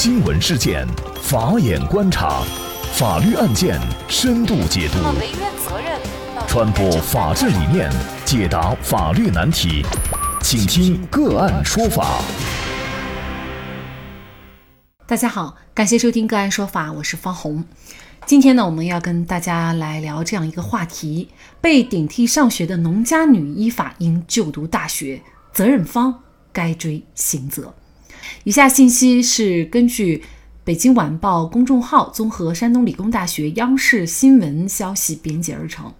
新闻事件，法眼观察，法律案件深度解读，传播法治理念，解答法律难题，请听个案说法。大家好，感谢收听个案说法，我是方红。今天呢，我们要跟大家来聊这样一个话题：被顶替上学的农家女依法应就读大学，责任方该追刑责。以下信息是根据北京晚报公众号综合山东理工大学央视新闻消息编辑而成。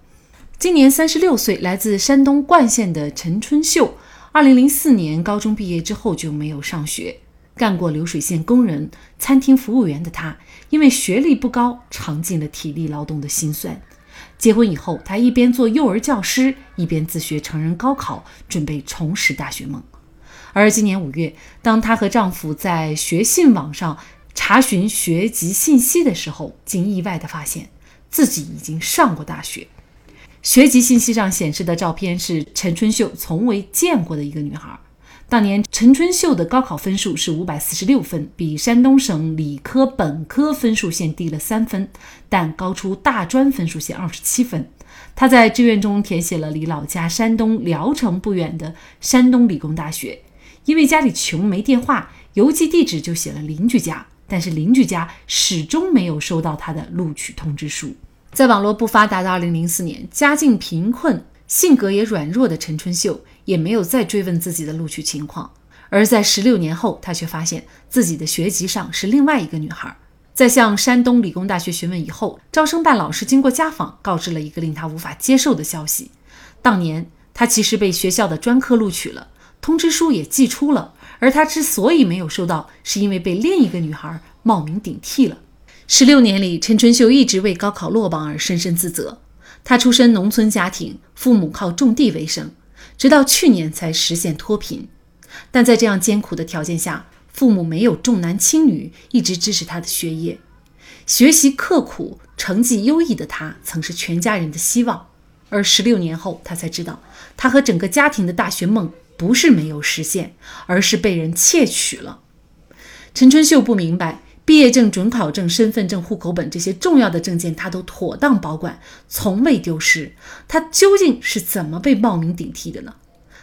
今年三十六岁，来自山东冠县的陈春秀，二零零四年高中毕业之后就没有上学，干过流水线工人、餐厅服务员的他，因为学历不高，尝尽了体力劳动的辛酸。结婚以后，他一边做幼儿教师，一边自学成人高考，准备重拾大学梦。而今年五月，当她和丈夫在学信网上查询学籍信息的时候，竟意外地发现自己已经上过大学。学籍信息上显示的照片是陈春秀从未见过的一个女孩。当年陈春秀的高考分数是五百四十六分，比山东省理科本科分数线低了三分，但高出大专分数线二十七分。她在志愿中填写了离老家山东聊城不远的山东理工大学。因为家里穷没电话，邮寄地址就写了邻居家，但是邻居家始终没有收到他的录取通知书。在网络不发达的2004年，家境贫困、性格也软弱的陈春秀也没有再追问自己的录取情况。而在16年后，他却发现自己的学籍上是另外一个女孩。在向山东理工大学询问以后，招生办老师经过家访，告知了一个令他无法接受的消息：当年他其实被学校的专科录取了。通知书也寄出了，而他之所以没有收到，是因为被另一个女孩冒名顶替了。十六年里，陈春秀一直为高考落榜而深深自责。他出身农村家庭，父母靠种地为生，直到去年才实现脱贫。但在这样艰苦的条件下，父母没有重男轻女，一直支持他的学业。学习刻苦、成绩优异的他，曾是全家人的希望。而十六年后，他才知道，他和整个家庭的大学梦。不是没有实现，而是被人窃取了。陈春秀不明白，毕业证、准考证、身份证、户口本这些重要的证件，他都妥当保管，从未丢失。他究竟是怎么被冒名顶替的呢？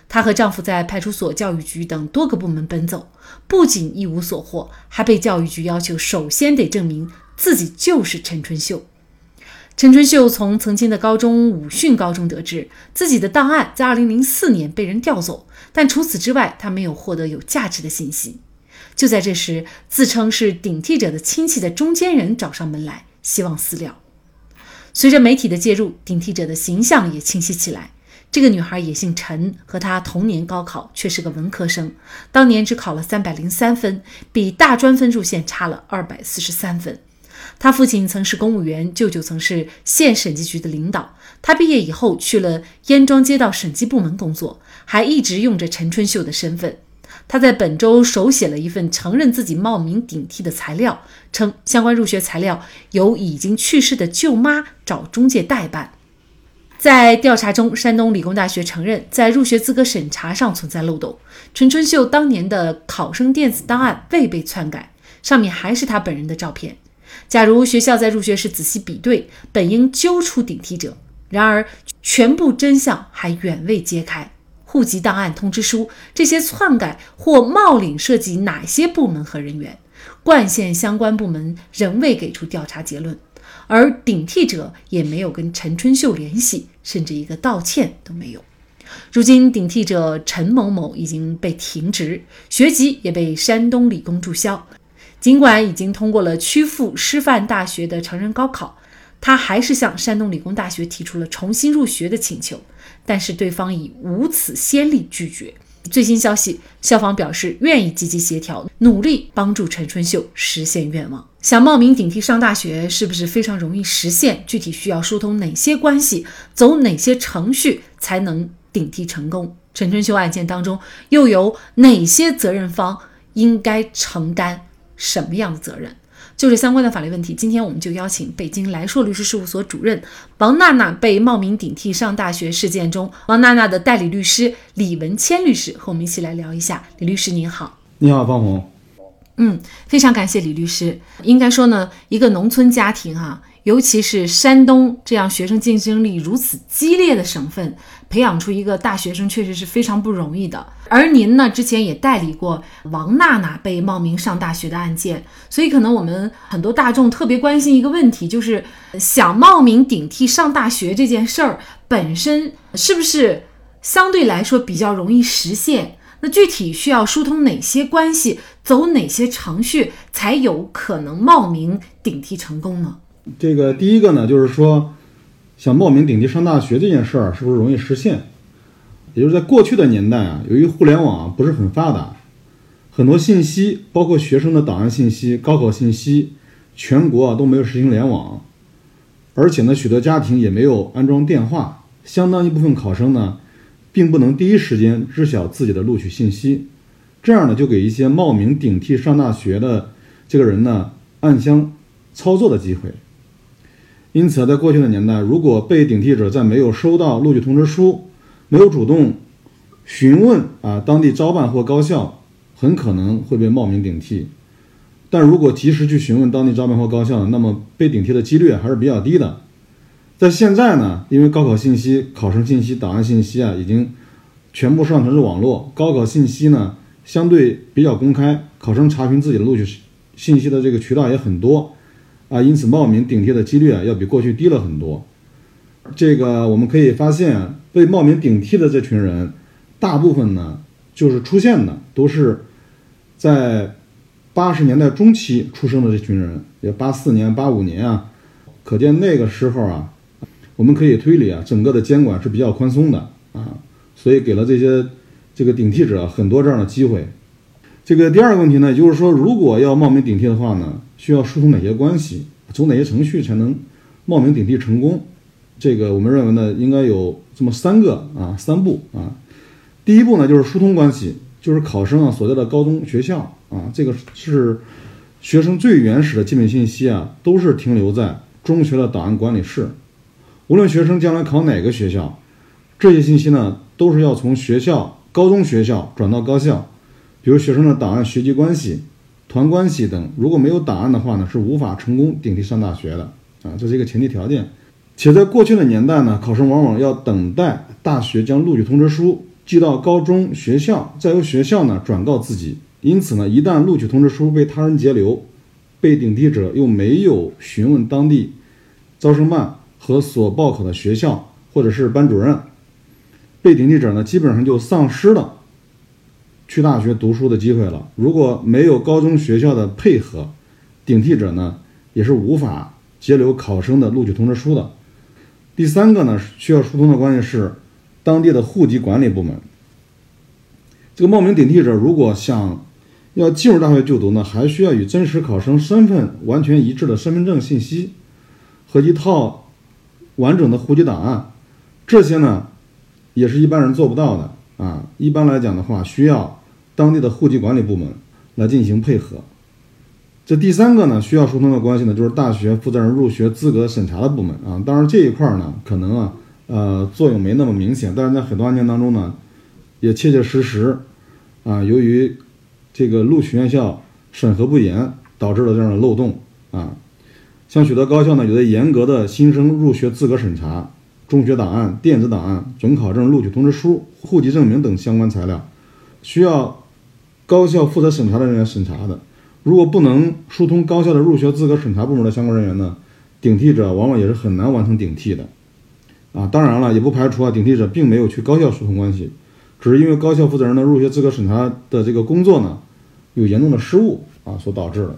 她和丈夫在派出所、教育局等多个部门奔走，不仅一无所获，还被教育局要求首先得证明自己就是陈春秀。陈春秀从曾经的高中武训高中得知，自己的档案在2004年被人调走，但除此之外，他没有获得有价值的信息。就在这时，自称是顶替者的亲戚的中间人找上门来，希望私了。随着媒体的介入，顶替者的形象也清晰起来。这个女孩也姓陈，和她同年高考，却是个文科生，当年只考了303分，比大专分数线差了243分。他父亲曾是公务员，舅舅曾是县审计局的领导。他毕业以后去了燕庄街道审计部门工作，还一直用着陈春秀的身份。他在本周手写了一份承认自己冒名顶替的材料，称相关入学材料由已经去世的舅妈找中介代办。在调查中，山东理工大学承认在入学资格审查上存在漏洞，陈春秀当年的考生电子档案未被篡改，上面还是他本人的照片。假如学校在入学时仔细比对，本应揪出顶替者。然而，全部真相还远未揭开。户籍档案、通知书这些篡改或冒领涉及哪些部门和人员？冠县相关部门仍未给出调查结论，而顶替者也没有跟陈春秀联系，甚至一个道歉都没有。如今，顶替者陈某某已经被停职，学籍也被山东理工注销。尽管已经通过了曲阜师范大学的成人高考，他还是向山东理工大学提出了重新入学的请求，但是对方以无此先例拒绝。最新消息，校方表示愿意积极协调，努力帮助陈春秀实现愿望。想冒名顶替上大学，是不是非常容易实现？具体需要疏通哪些关系，走哪些程序才能顶替成功？陈春秀案件当中，又有哪些责任方应该承担？什么样的责任？就是相关的法律问题，今天我们就邀请北京来硕律师事务所主任王娜娜被冒名顶替上大学事件中，王娜娜的代理律师李文谦律师和我们一起来聊一下。李律师您好，你好，方红。嗯，非常感谢李律师。应该说呢，一个农村家庭哈，尤其是山东这样学生竞争力如此激烈的省份，培养出一个大学生确实是非常不容易的。而您呢，之前也代理过王娜娜被冒名上大学的案件，所以可能我们很多大众特别关心一个问题，就是想冒名顶替上大学这件事儿本身是不是相对来说比较容易实现？那具体需要疏通哪些关系，走哪些程序，才有可能冒名顶替成功呢？这个第一个呢，就是说，想冒名顶替上大学这件事儿，是不是容易实现？也就是在过去的年代啊，由于互联网不是很发达，很多信息，包括学生的档案信息、高考信息，全国啊都没有实行联网，而且呢，许多家庭也没有安装电话，相当一部分考生呢。并不能第一时间知晓自己的录取信息，这样呢，就给一些冒名顶替上大学的这个人呢暗箱操作的机会。因此，在过去的年代，如果被顶替者在没有收到录取通知书、没有主动询问啊当地招办或高校，很可能会被冒名顶替。但如果及时去询问当地招办或高校，那么被顶替的几率还是比较低的。在现在呢，因为高考信息、考生信息、档案信息啊，已经全部上传至网络，高考信息呢相对比较公开，考生查询自己的录取信息的这个渠道也很多啊，因此冒名顶替的几率啊要比过去低了很多。这个我们可以发现，被冒名顶替的这群人，大部分呢就是出现的都是在八十年代中期出生的这群人，也八四年、八五年啊，可见那个时候啊。我们可以推理啊，整个的监管是比较宽松的啊，所以给了这些这个顶替者很多这样的机会。这个第二个问题呢，就是说，如果要冒名顶替的话呢，需要疏通哪些关系，走哪些程序才能冒名顶替成功？这个我们认为呢，应该有这么三个啊，三步啊。第一步呢，就是疏通关系，就是考生啊所在的高中学校啊，这个是学生最原始的基本信息啊，都是停留在中学的档案管理室。无论学生将来考哪个学校，这些信息呢，都是要从学校、高中学校转到高校。比如学生的档案、学籍关系、团关系等，如果没有档案的话呢，是无法成功顶替上大学的啊，这是一个前提条件。且在过去的年代呢，考生往往要等待大学将录取通知书寄到高中学校，再由学校呢转告自己。因此呢，一旦录取通知书被他人截留，被顶替者又没有询问当地招生办。和所报考的学校或者是班主任，被顶替者呢，基本上就丧失了去大学读书的机会了。如果没有高中学校的配合，顶替者呢也是无法截留考生的录取通知书的。第三个呢，需要疏通的关系是当地的户籍管理部门。这个冒名顶替者如果想要进入大学就读呢，还需要与真实考生身份完全一致的身份证信息和一套。完整的户籍档案，这些呢，也是一般人做不到的啊。一般来讲的话，需要当地的户籍管理部门来进行配合。这第三个呢，需要疏通的关系呢，就是大学负责人入学资格审查的部门啊。当然这一块呢，可能啊，呃，作用没那么明显，但是在很多案件当中呢，也切切实实啊，由于这个录取院校审核不严，导致了这样的漏洞啊。像许多高校呢，有的严格的新生入学资格审查，中学档案、电子档案、准考证、录取通知书、户籍证明等相关材料，需要高校负责审查的人员审查的。如果不能疏通高校的入学资格审查部门的相关人员呢，顶替者往往也是很难完成顶替的。啊，当然了，也不排除啊，顶替者并没有去高校疏通关系，只是因为高校负责人的入学资格审查的这个工作呢，有严重的失误啊所导致的。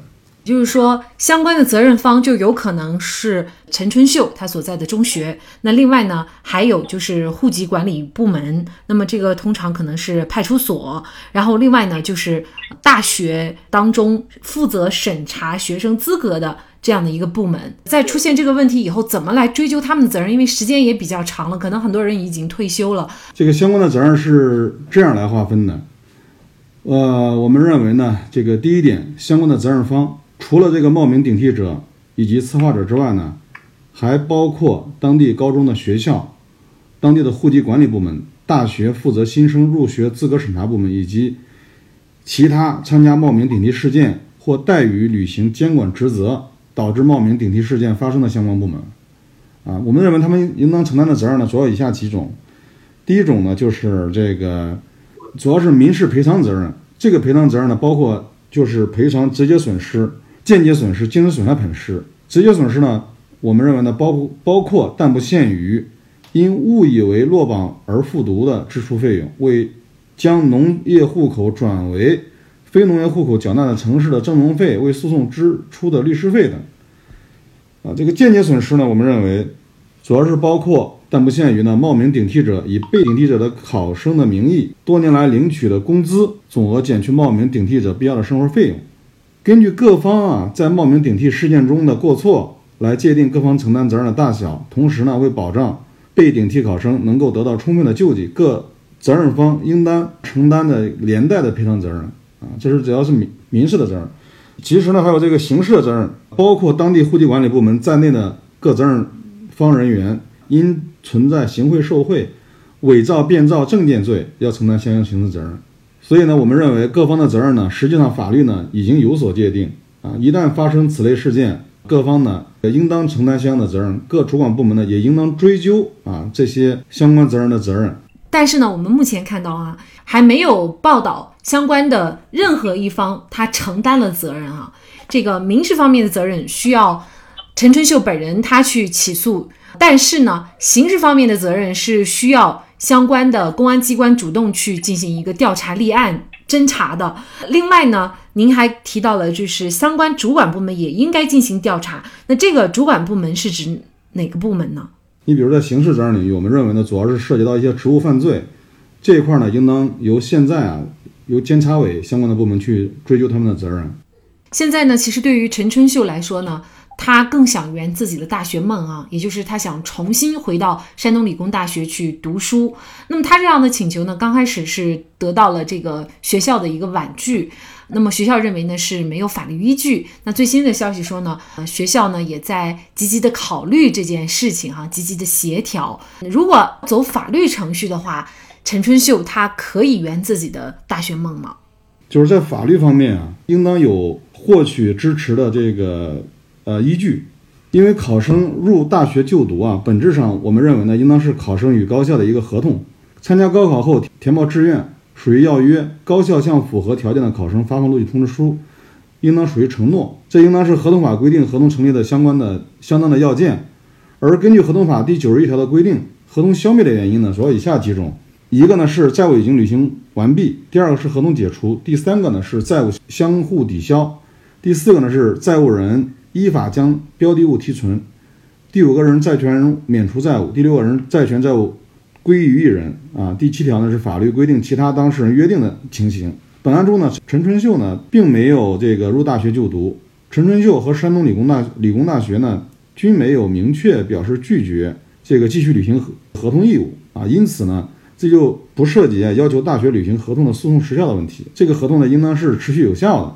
就是说，相关的责任方就有可能是陈春秀他所在的中学。那另外呢，还有就是户籍管理部门。那么这个通常可能是派出所。然后另外呢，就是大学当中负责审查学生资格的这样的一个部门。在出现这个问题以后，怎么来追究他们的责任？因为时间也比较长了，可能很多人已经退休了。这个相关的责任是这样来划分的。呃，我们认为呢，这个第一点，相关的责任方。除了这个冒名顶替者以及策划者之外呢，还包括当地高中的学校、当地的户籍管理部门、大学负责新生入学资格审查部门以及其他参加冒名顶替事件或怠于履行监管职责，导致冒名顶替事件发生的相关部门，啊，我们认为他们应当承担的责任呢，主要以下几种。第一种呢，就是这个，主要是民事赔偿责任。这个赔偿责任呢，包括就是赔偿直接损失、间接损失、精神损害损失。直接损失呢，我们认为呢，包包括但不限于因误以为落榜而复读的支出费用，为将农业户口转为非农业户口缴纳的城市的增农费，为诉讼支出的律师费等。啊，这个间接损失呢，我们认为主要是包括但不限于呢，冒名顶替者以被顶替者的考生的名义，多年来领取的工资总额减去冒名顶替者必要的生活费用。根据各方啊在冒名顶替事件中的过错来界定各方承担责任的大小，同时呢为保障被顶替考生能够得到充分的救济，各责任方应当承担的连带的赔偿责任啊，这是只要是民民事的责任。其实呢还有这个刑事的责任，包括当地户籍管理部门在内的各责任方人员因存在行贿受贿、伪造变造证件罪，要承担相应刑事责任。所以呢，我们认为各方的责任呢，实际上法律呢已经有所界定啊。一旦发生此类事件，各方呢也应当承担相应的责任，各主管部门呢也应当追究啊这些相关责任的责任。但是呢，我们目前看到啊，还没有报道相关的任何一方他承担了责任啊。这个民事方面的责任需要陈春秀本人他去起诉，但是呢，刑事方面的责任是需要。相关的公安机关主动去进行一个调查立案侦查的。另外呢，您还提到了，就是相关主管部门也应该进行调查。那这个主管部门是指哪个部门呢？你比如在刑事责任领域，我们认为呢，主要是涉及到一些职务犯罪这一块呢，应当由现在啊，由监察委相关的部门去追究他们的责任。现在呢，其实对于陈春秀来说呢。他更想圆自己的大学梦啊，也就是他想重新回到山东理工大学去读书。那么他这样的请求呢，刚开始是得到了这个学校的一个婉拒。那么学校认为呢是没有法律依据。那最新的消息说呢，呃，学校呢也在积极的考虑这件事情哈，积极的协调。如果走法律程序的话，陈春秀他可以圆自己的大学梦吗？就是在法律方面啊，应当有获取支持的这个。呃，依据，因为考生入大学就读啊，本质上我们认为呢，应当是考生与高校的一个合同。参加高考后填报志愿属于要约，高校向符合条件的考生发放录取通知书，应当属于承诺。这应当是合同法规定合同成立的相关的相当的要件。而根据合同法第九十一条的规定，合同消灭的原因呢，主要以下几种：一个呢是债务已经履行完毕；第二个是合同解除；第三个呢是债务相互抵消；第四个呢是债务人。依法将标的物提存，第五个人债权人免除债务，第六个人债权债务归于一人啊。第七条呢是法律规定其他当事人约定的情形。本案中呢，陈春秀呢并没有这个入大学就读，陈春秀和山东理工大理工大学呢均没有明确表示拒绝这个继续履行合合同义务啊，因此呢这就不涉及要求大学履行合同的诉讼时效的问题。这个合同呢应当是持续有效的。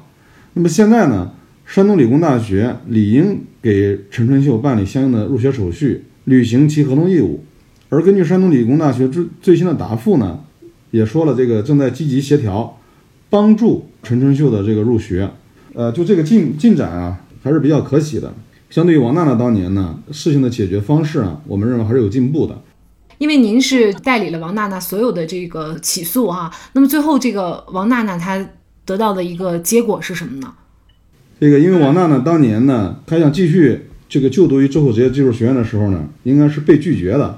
那么现在呢？山东理工大学理应给陈春秀办理相应的入学手续，履行其合同义务。而根据山东理工大学最最新的答复呢，也说了这个正在积极协调，帮助陈春秀的这个入学。呃，就这个进进展啊，还是比较可喜的。相对于王娜娜当年呢，事情的解决方式啊，我们认为还是有进步的。因为您是代理了王娜娜所有的这个起诉哈，那么最后这个王娜娜她得到的一个结果是什么呢？这个，因为王娜呢，当年呢，她想继续这个就读于周口职业技术学院的时候呢，应该是被拒绝的，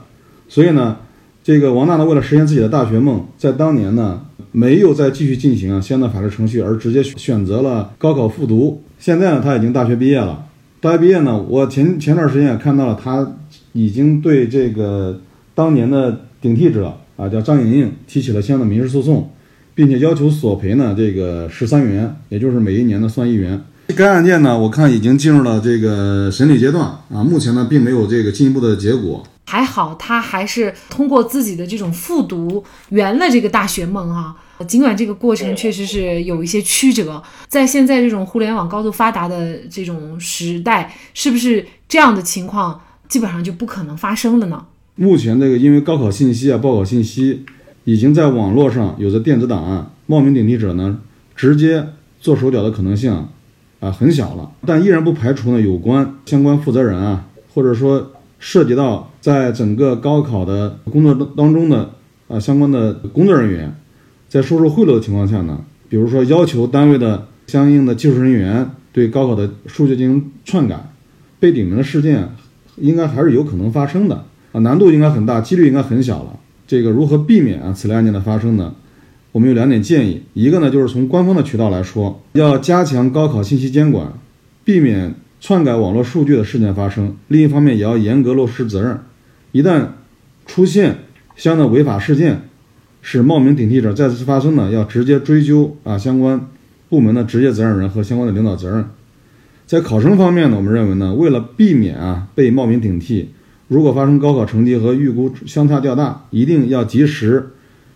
所以呢，这个王娜呢，为了实现自己的大学梦，在当年呢，没有再继续进行啊相应的法律程序，而直接选择了高考复读。现在呢，他已经大学毕业了。大学毕业呢，我前前段时间也看到了，他已经对这个当年的顶替者啊，叫张莹莹，提起了相应的民事诉讼，并且要求索赔呢这个十三元，也就是每一年的算一元。该案件呢，我看已经进入了这个审理阶段啊，目前呢并没有这个进一步的结果。还好他还是通过自己的这种复读圆了这个大学梦啊。尽管这个过程确实是有一些曲折，在现在这种互联网高度发达的这种时代，是不是这样的情况基本上就不可能发生了呢？目前这个因为高考信息啊、报考信息已经在网络上有着电子档案，冒名顶替者呢直接做手脚的可能性。啊很小了，但依然不排除呢有关相关负责人啊，或者说涉及到在整个高考的工作当中的啊相关的工作人员，在收受贿赂的情况下呢，比如说要求单位的相应的技术人员对高考的数据进行篡改，被顶名的事件应该还是有可能发生的啊，难度应该很大，几率应该很小了。这个如何避免啊此类案件的发生呢？我们有两点建议，一个呢就是从官方的渠道来说，要加强高考信息监管，避免篡改网络数据的事件发生；另一方面，也要严格落实责任，一旦出现相应的违法事件，使冒名顶替者再次发生呢，要直接追究啊相关部门的直接责任人和相关的领导责任。在考生方面呢，我们认为呢，为了避免啊被冒名顶替，如果发生高考成绩和预估相差较大，一定要及时。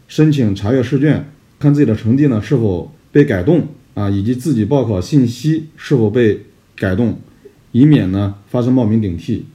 申请查阅试卷，看自己的成绩呢是否被改动啊，以及自己报考信息是否被改动，以免呢发生冒名顶替。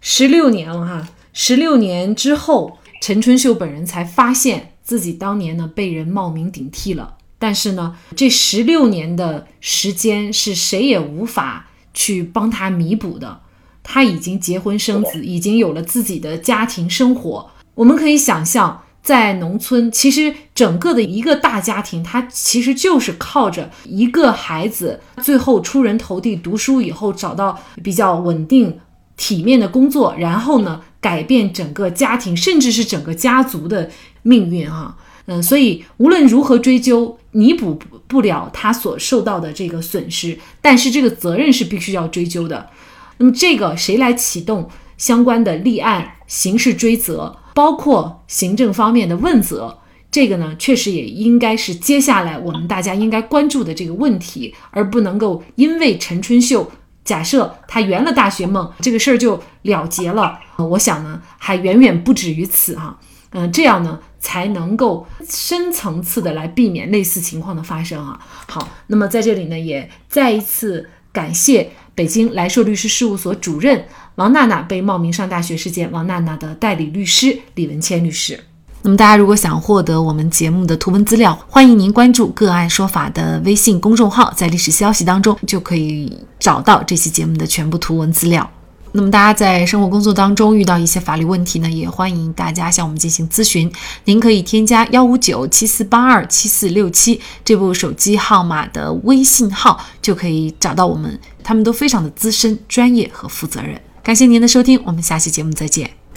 十六年了哈，十六年之后，陈春秀本人才发现自己当年呢被人冒名顶替了。但是呢，这十六年的时间是谁也无法去帮他弥补的。他已经结婚生子，已经有了自己的家庭生活。我们可以想象。在农村，其实整个的一个大家庭，他其实就是靠着一个孩子最后出人头地，读书以后找到比较稳定、体面的工作，然后呢，改变整个家庭，甚至是整个家族的命运啊。嗯，所以无论如何追究，弥补不了他所受到的这个损失，但是这个责任是必须要追究的。那么，这个谁来启动相关的立案、刑事追责？包括行政方面的问责，这个呢，确实也应该是接下来我们大家应该关注的这个问题，而不能够因为陈春秀假设他圆了大学梦，这个事儿就了结了。我想呢，还远远不止于此哈。嗯，这样呢，才能够深层次的来避免类似情况的发生啊。好，那么在这里呢，也再一次感谢北京来硕律师事务所主任。王娜娜被冒名上大学事件，王娜娜的代理律师李文谦律师。那么，大家如果想获得我们节目的图文资料，欢迎您关注“个案说法”的微信公众号，在历史消息当中就可以找到这期节目的全部图文资料。那么，大家在生活工作当中遇到一些法律问题呢，也欢迎大家向我们进行咨询。您可以添加幺五九七四八二七四六七这部手机号码的微信号，就可以找到我们。他们都非常的资深、专业和负责任。感谢您的收听，我们下期节目再见。